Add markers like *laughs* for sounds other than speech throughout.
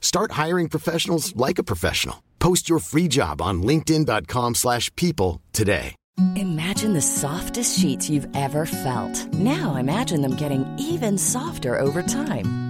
Start hiring professionals like a professional. Post your free job on linkedin.com/people slash people today. Imagine the softest sheets you've ever felt. Now imagine them getting even softer over time.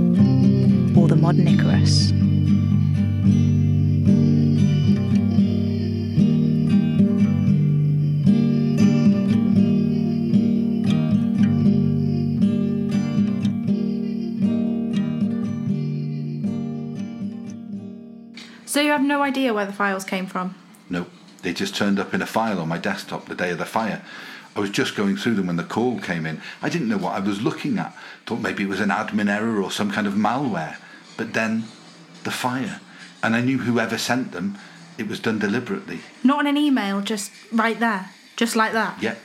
or The Modern Icarus. So you have no idea where the files came from? Nope. They just turned up in a file on my desktop the day of the fire. I was just going through them when the call came in. I didn't know what I was looking at. Thought maybe it was an admin error or some kind of malware. But then the fire. And I knew whoever sent them, it was done deliberately. Not in an email, just right there. Just like that. Yep.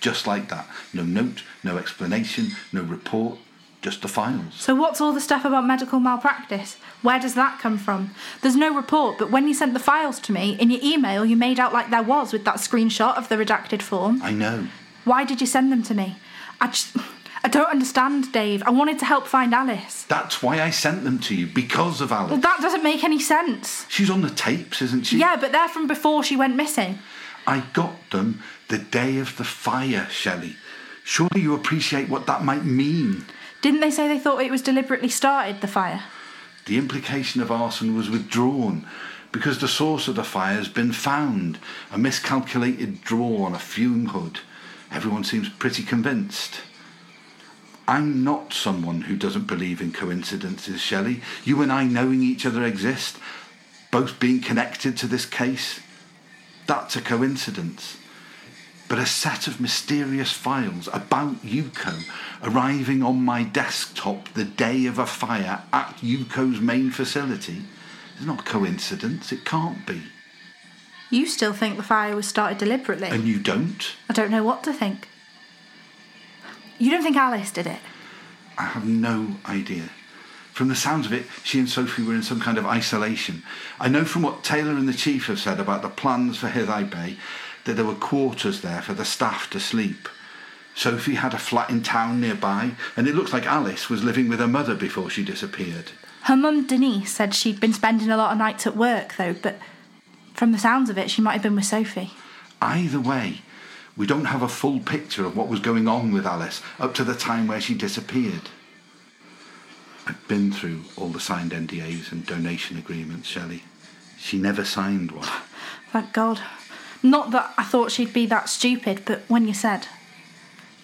Just like that. No note, no explanation, no report, just the files. So what's all the stuff about medical malpractice? Where does that come from? There's no report, but when you sent the files to me, in your email you made out like there was with that screenshot of the redacted form. I know. Why did you send them to me? I just I don't understand, Dave. I wanted to help find Alice. That's why I sent them to you, because of Alice. Well, that doesn't make any sense. She's on the tapes, isn't she? Yeah, but they're from before she went missing. I got them the day of the fire, Shelley. Surely you appreciate what that might mean. Didn't they say they thought it was deliberately started, the fire? The implication of arson was withdrawn because the source of the fire has been found a miscalculated draw on a fume hood. Everyone seems pretty convinced. I'm not someone who doesn't believe in coincidences, Shelley. You and I knowing each other exist, both being connected to this case, that's a coincidence. But a set of mysterious files about Yuko arriving on my desktop the day of a fire at Yuko's main facility is not coincidence. It can't be. You still think the fire was started deliberately? And you don't? I don't know what to think. You don't think Alice did it? I have no idea. From the sounds of it, she and Sophie were in some kind of isolation. I know from what Taylor and the chief have said about the plans for Hithai Bay that there were quarters there for the staff to sleep. Sophie had a flat in town nearby, and it looks like Alice was living with her mother before she disappeared. Her mum, Denise, said she'd been spending a lot of nights at work, though, but from the sounds of it, she might have been with Sophie. Either way, we don't have a full picture of what was going on with Alice up to the time where she disappeared. I've been through all the signed NDAs and donation agreements, Shelley. She never signed one. Thank God. Not that I thought she'd be that stupid, but when you said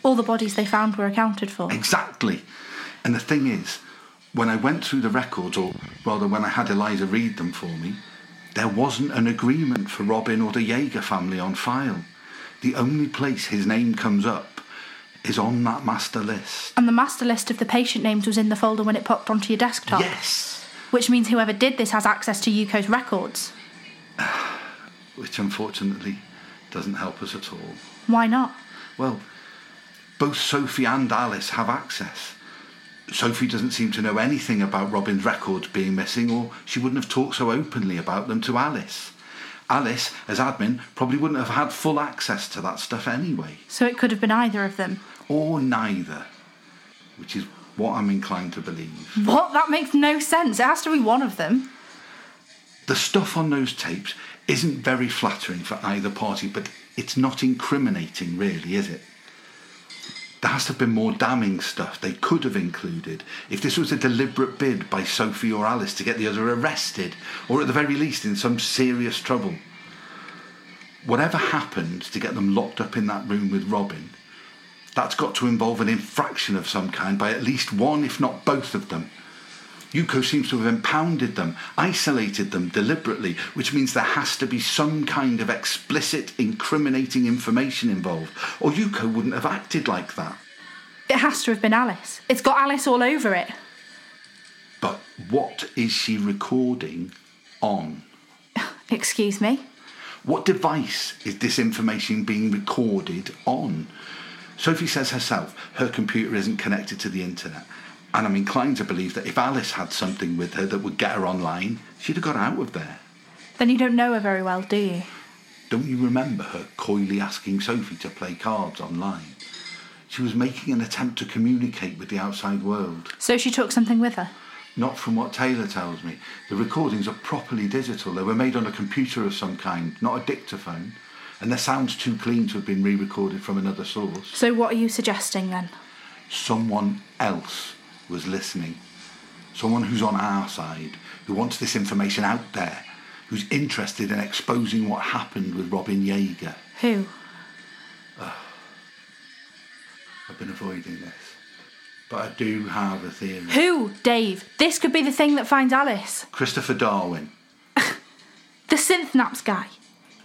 all the bodies they found were accounted for. Exactly. And the thing is, when I went through the records, or rather when I had Eliza read them for me, there wasn't an agreement for Robin or the Jaeger family on file. The only place his name comes up is on that master list. And the master list of the patient names was in the folder when it popped onto your desktop? Yes. Which means whoever did this has access to Yuko's records. Which unfortunately doesn't help us at all. Why not? Well, both Sophie and Alice have access. Sophie doesn't seem to know anything about Robin's records being missing, or she wouldn't have talked so openly about them to Alice. Alice, as admin, probably wouldn't have had full access to that stuff anyway. So it could have been either of them. Or neither, which is what I'm inclined to believe. What? That makes no sense. It has to be one of them. The stuff on those tapes isn't very flattering for either party, but it's not incriminating, really, is it? There has to have been more damning stuff they could have included if this was a deliberate bid by Sophie or Alice to get the other arrested, or at the very least in some serious trouble. Whatever happened to get them locked up in that room with Robin, that's got to involve an infraction of some kind by at least one, if not both of them. Yuko seems to have impounded them, isolated them deliberately, which means there has to be some kind of explicit, incriminating information involved, or Yuko wouldn't have acted like that. It has to have been Alice. It's got Alice all over it. But what is she recording on? *laughs* Excuse me? What device is this information being recorded on? Sophie says herself her computer isn't connected to the internet. And I'm inclined to believe that if Alice had something with her that would get her online, she'd have got out of there. Then you don't know her very well, do you? Don't you remember her coyly asking Sophie to play cards online? She was making an attempt to communicate with the outside world. So she took something with her? Not from what Taylor tells me. The recordings are properly digital. They were made on a computer of some kind, not a dictaphone. And their sound's too clean to have been re recorded from another source. So what are you suggesting then? Someone else was listening. Someone who's on our side, who wants this information out there, who's interested in exposing what happened with Robin Yeager. Who? Uh, I've been avoiding this. But I do have a theory. Who, Dave? This could be the thing that finds Alice. Christopher Darwin. *laughs* The synth naps guy.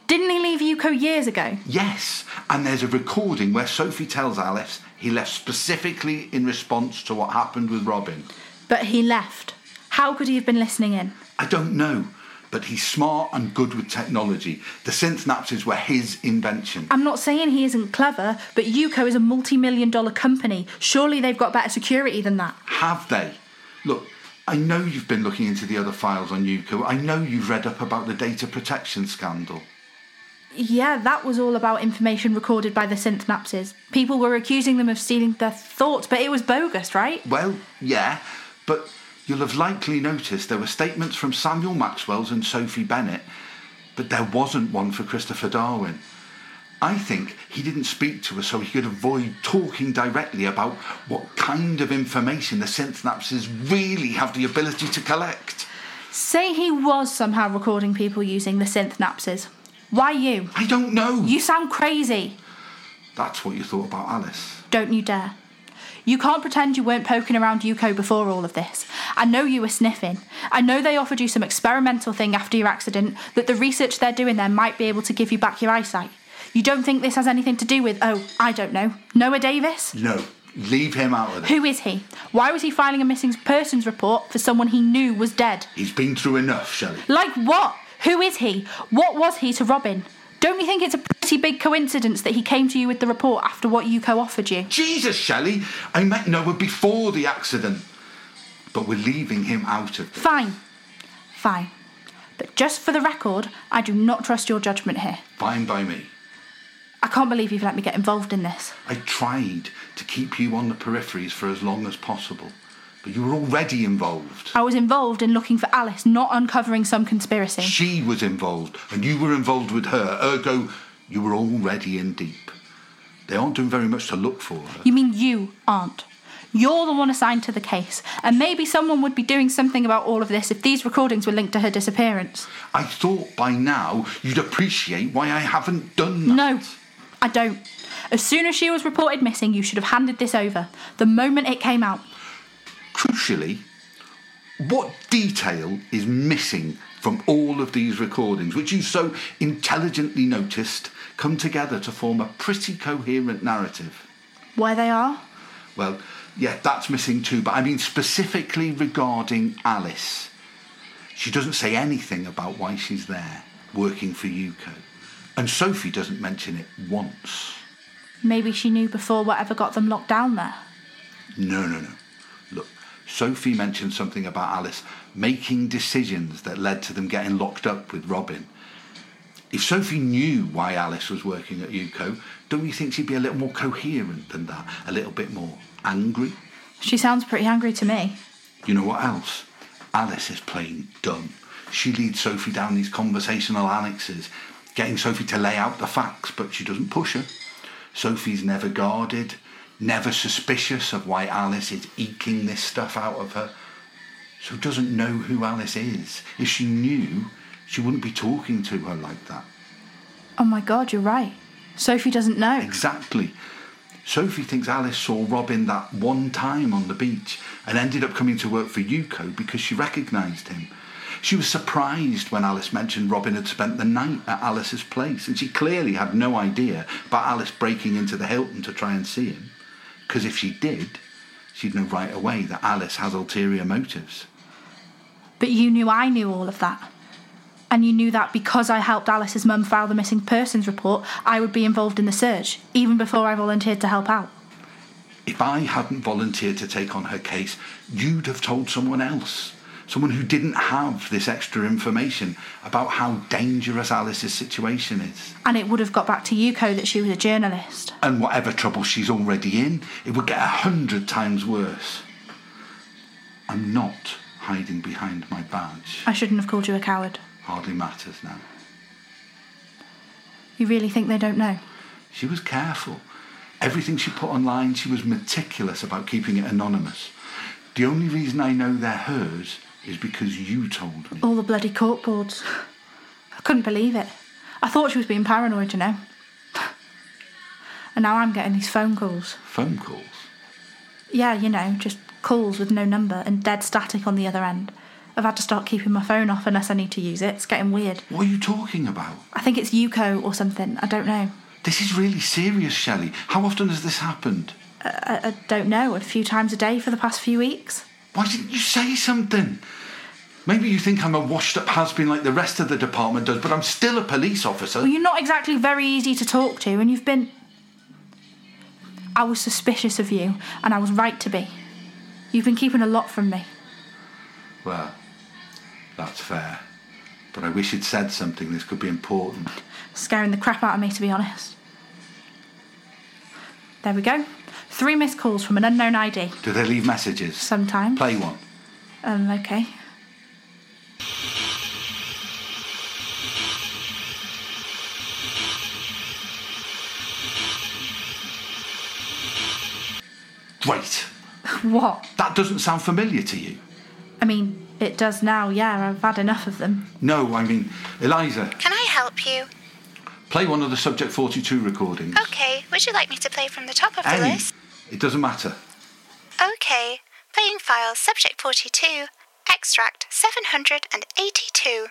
Didn't he leave Yuko years ago? Yes, and there's a recording where Sophie tells Alice he left specifically in response to what happened with Robin. But he left. How could he have been listening in? I don't know, but he's smart and good with technology. The synth napses were his invention. I'm not saying he isn't clever, but Yuko is a multi million dollar company. Surely they've got better security than that. Have they? Look, I know you've been looking into the other files on Yuko. I know you've read up about the data protection scandal. Yeah, that was all about information recorded by the synth napses. People were accusing them of stealing their thoughts, but it was bogus, right? Well, yeah, but you'll have likely noticed there were statements from Samuel Maxwell's and Sophie Bennett, but there wasn't one for Christopher Darwin. I think he didn't speak to us so he could avoid talking directly about what kind of information the synth napses really have the ability to collect. Say he was somehow recording people using the synth napses. Why you? I don't know. You sound crazy. That's what you thought about Alice. Don't you dare. You can't pretend you weren't poking around Yuko before all of this. I know you were sniffing. I know they offered you some experimental thing after your accident that the research they're doing there might be able to give you back your eyesight. You don't think this has anything to do with, oh, I don't know, Noah Davis? No, leave him out of it. Who is he? Why was he filing a missing persons report for someone he knew was dead? He's been through enough, Shelley. Like what? Who is he? What was he to Robin? Don't you think it's a pretty big coincidence that he came to you with the report after what Yuko offered you? Jesus, Shelley, I met Noah before the accident. But we're leaving him out of this. Fine. Fine. But just for the record, I do not trust your judgment here. Fine by me. I can't believe you've let me get involved in this. I tried to keep you on the peripheries for as long as possible, but you were already involved. I was involved in looking for Alice, not uncovering some conspiracy. She was involved, and you were involved with her, ergo, you were already in deep. They aren't doing very much to look for her. You mean you aren't? You're the one assigned to the case, and maybe someone would be doing something about all of this if these recordings were linked to her disappearance. I thought by now you'd appreciate why I haven't done that. No, I don't. As soon as she was reported missing, you should have handed this over. The moment it came out. Crucially, what detail is missing from all of these recordings, which you so intelligently noticed come together to form a pretty coherent narrative? Where they are? Well, yeah, that's missing too, but I mean specifically regarding Alice. She doesn't say anything about why she's there, working for Yuko. And Sophie doesn't mention it once. Maybe she knew before whatever got them locked down there. No, no, no. Sophie mentioned something about Alice making decisions that led to them getting locked up with Robin. If Sophie knew why Alice was working at Yuko, don't you think she'd be a little more coherent than that? A little bit more angry? She sounds pretty angry to me. You know what else? Alice is playing dumb. She leads Sophie down these conversational annexes, getting Sophie to lay out the facts, but she doesn't push her. Sophie's never guarded, never suspicious of why Alice is eking this stuff out of her. So doesn't know who Alice is. If she knew, she wouldn't be talking to her like that. Oh my god, you're right. Sophie doesn't know. Exactly. Sophie thinks Alice saw Robin that one time on the beach and ended up coming to work for Yuko because she recognised him. She was surprised when Alice mentioned Robin had spent the night at Alice's place, and she clearly had no idea about Alice breaking into the Hilton to try and see him. Because if she did, she'd know right away that Alice has ulterior motives. But you knew I knew all of that. And you knew that because I helped Alice's mum file the missing persons report, I would be involved in the search, even before I volunteered to help out. If I hadn't volunteered to take on her case, you'd have told someone else. Someone who didn't have this extra information about how dangerous Alice's situation is. And it would have got back to Yuko that she was a journalist. And whatever trouble she's already in, it would get a hundred times worse. I'm not hiding behind my badge. I shouldn't have called you a coward. Hardly matters now. You really think they don't know? She was careful. Everything she put online, she was meticulous about keeping it anonymous. The only reason I know they're hers is because you told me. All the bloody court boards. I couldn't believe it. I thought she was being paranoid, you know. And now I'm getting these phone calls. Phone calls? Yeah, you know, just calls with no number and dead static on the other end. I've had to start keeping my phone off unless I need to use it. It's getting weird. What are you talking about? I think it's Yuko or something. I don't know. This is really serious, Shelley. How often has this happened? Uh, I, I don't know. A few times a day for the past few weeks. Why didn't you say something? Maybe you think I'm a washed up has been like the rest of the department does, but I'm still a police officer. Well, you're not exactly very easy to talk to, and you've been. I was suspicious of you, and I was right to be. You've been keeping a lot from me. Well, that's fair. But I wish you'd said something. This could be important. Scaring the crap out of me, to be honest. There we go. Three missed calls from an unknown ID. Do they leave messages? Sometimes. Play one. Um, okay. Great. *laughs* What? That doesn't sound familiar to you. I mean, it does now, yeah. I've had enough of them. No, I mean, Eliza, Can I help you? play one of the Subject 42 recordings. Okay, would you like me to play from the top of the Any. list? It doesn't matter. Okay, playing files subject 42, extract 782.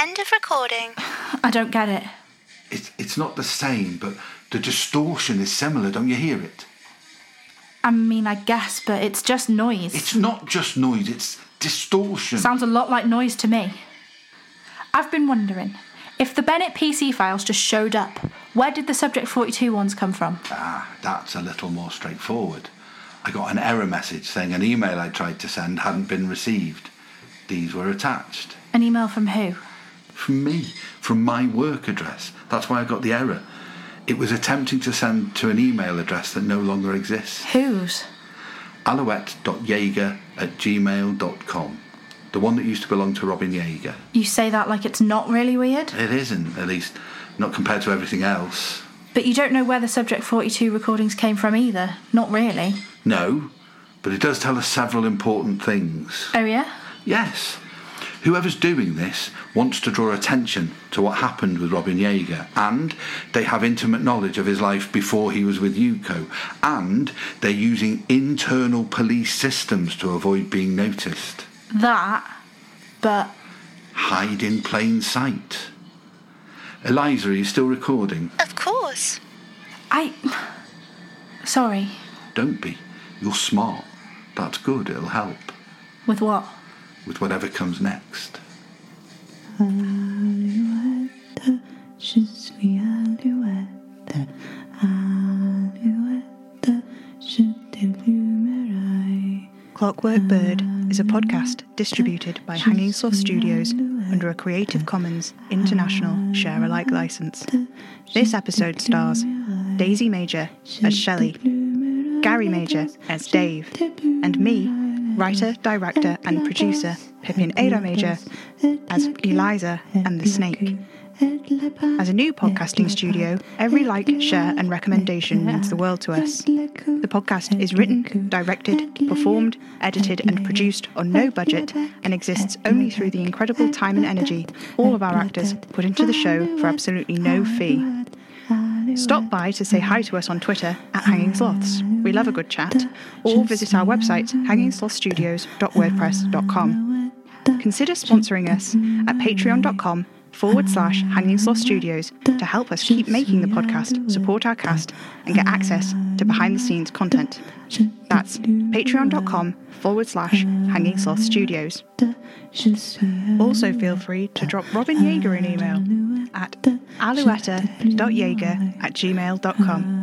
End of recording. I don't get it. It's, it's not the same, but the distortion is similar. Don't you hear it? I mean, I guess, but it's just noise. It's not just noise, it's distortion. Sounds a lot like noise to me. I've been wondering if the Bennett PC files just showed up, where did the Subject 42 ones come from? Ah, that's a little more straightforward. I got an error message saying an email I tried to send hadn't been received. These were attached. An email from who? From me, from my work address. That's why I got the error. It was attempting to send to an email address that no longer exists. Whose? alouette.jaeger at gmail.com. The one that used to belong to Robin Yeager. You say that like it's not really weird? It isn't, at least not compared to everything else. But you don't know where the Subject 42 recordings came from either. Not really. No, but it does tell us several important things. Oh, yeah? Yes. Whoever's doing this wants to draw attention to what happened with Robin Yeager, and they have intimate knowledge of his life before he was with Yuko, and they're using internal police systems to avoid being noticed. That, but. Hide in plain sight. Eliza, are you still recording? Of course. I. Sorry. Don't be. You're smart. That's good, it'll help. With what? With whatever comes next. Clockwork Bird is a podcast distributed by Hanging Sloth Studios under a Creative Commons International Share Alike license. This episode stars Daisy Major as Shelley, Gary Major as Dave, and me, writer, director, and producer Pippin Ada Major as Eliza and the Snake. As a new podcasting studio, every like, share, and recommendation means the world to us. The podcast is written, directed, performed, edited, and produced on no budget and exists only through the incredible time and energy all of our actors put into the show for absolutely no fee. Stop by to say hi to us on Twitter at Hanging Sloths. We love a good chat. Or visit our website, hangingslothstudios.wordpress.com. Consider sponsoring us at patreon.com forward slash Hanging Sloth Studios to help us keep making the podcast, support our cast, and get access to behind the scenes content. That's patreon.com forward slash Hanging Sloth Studios. Also, feel free to drop Robin Yeager an email at alouetta.jaeger at gmail.com.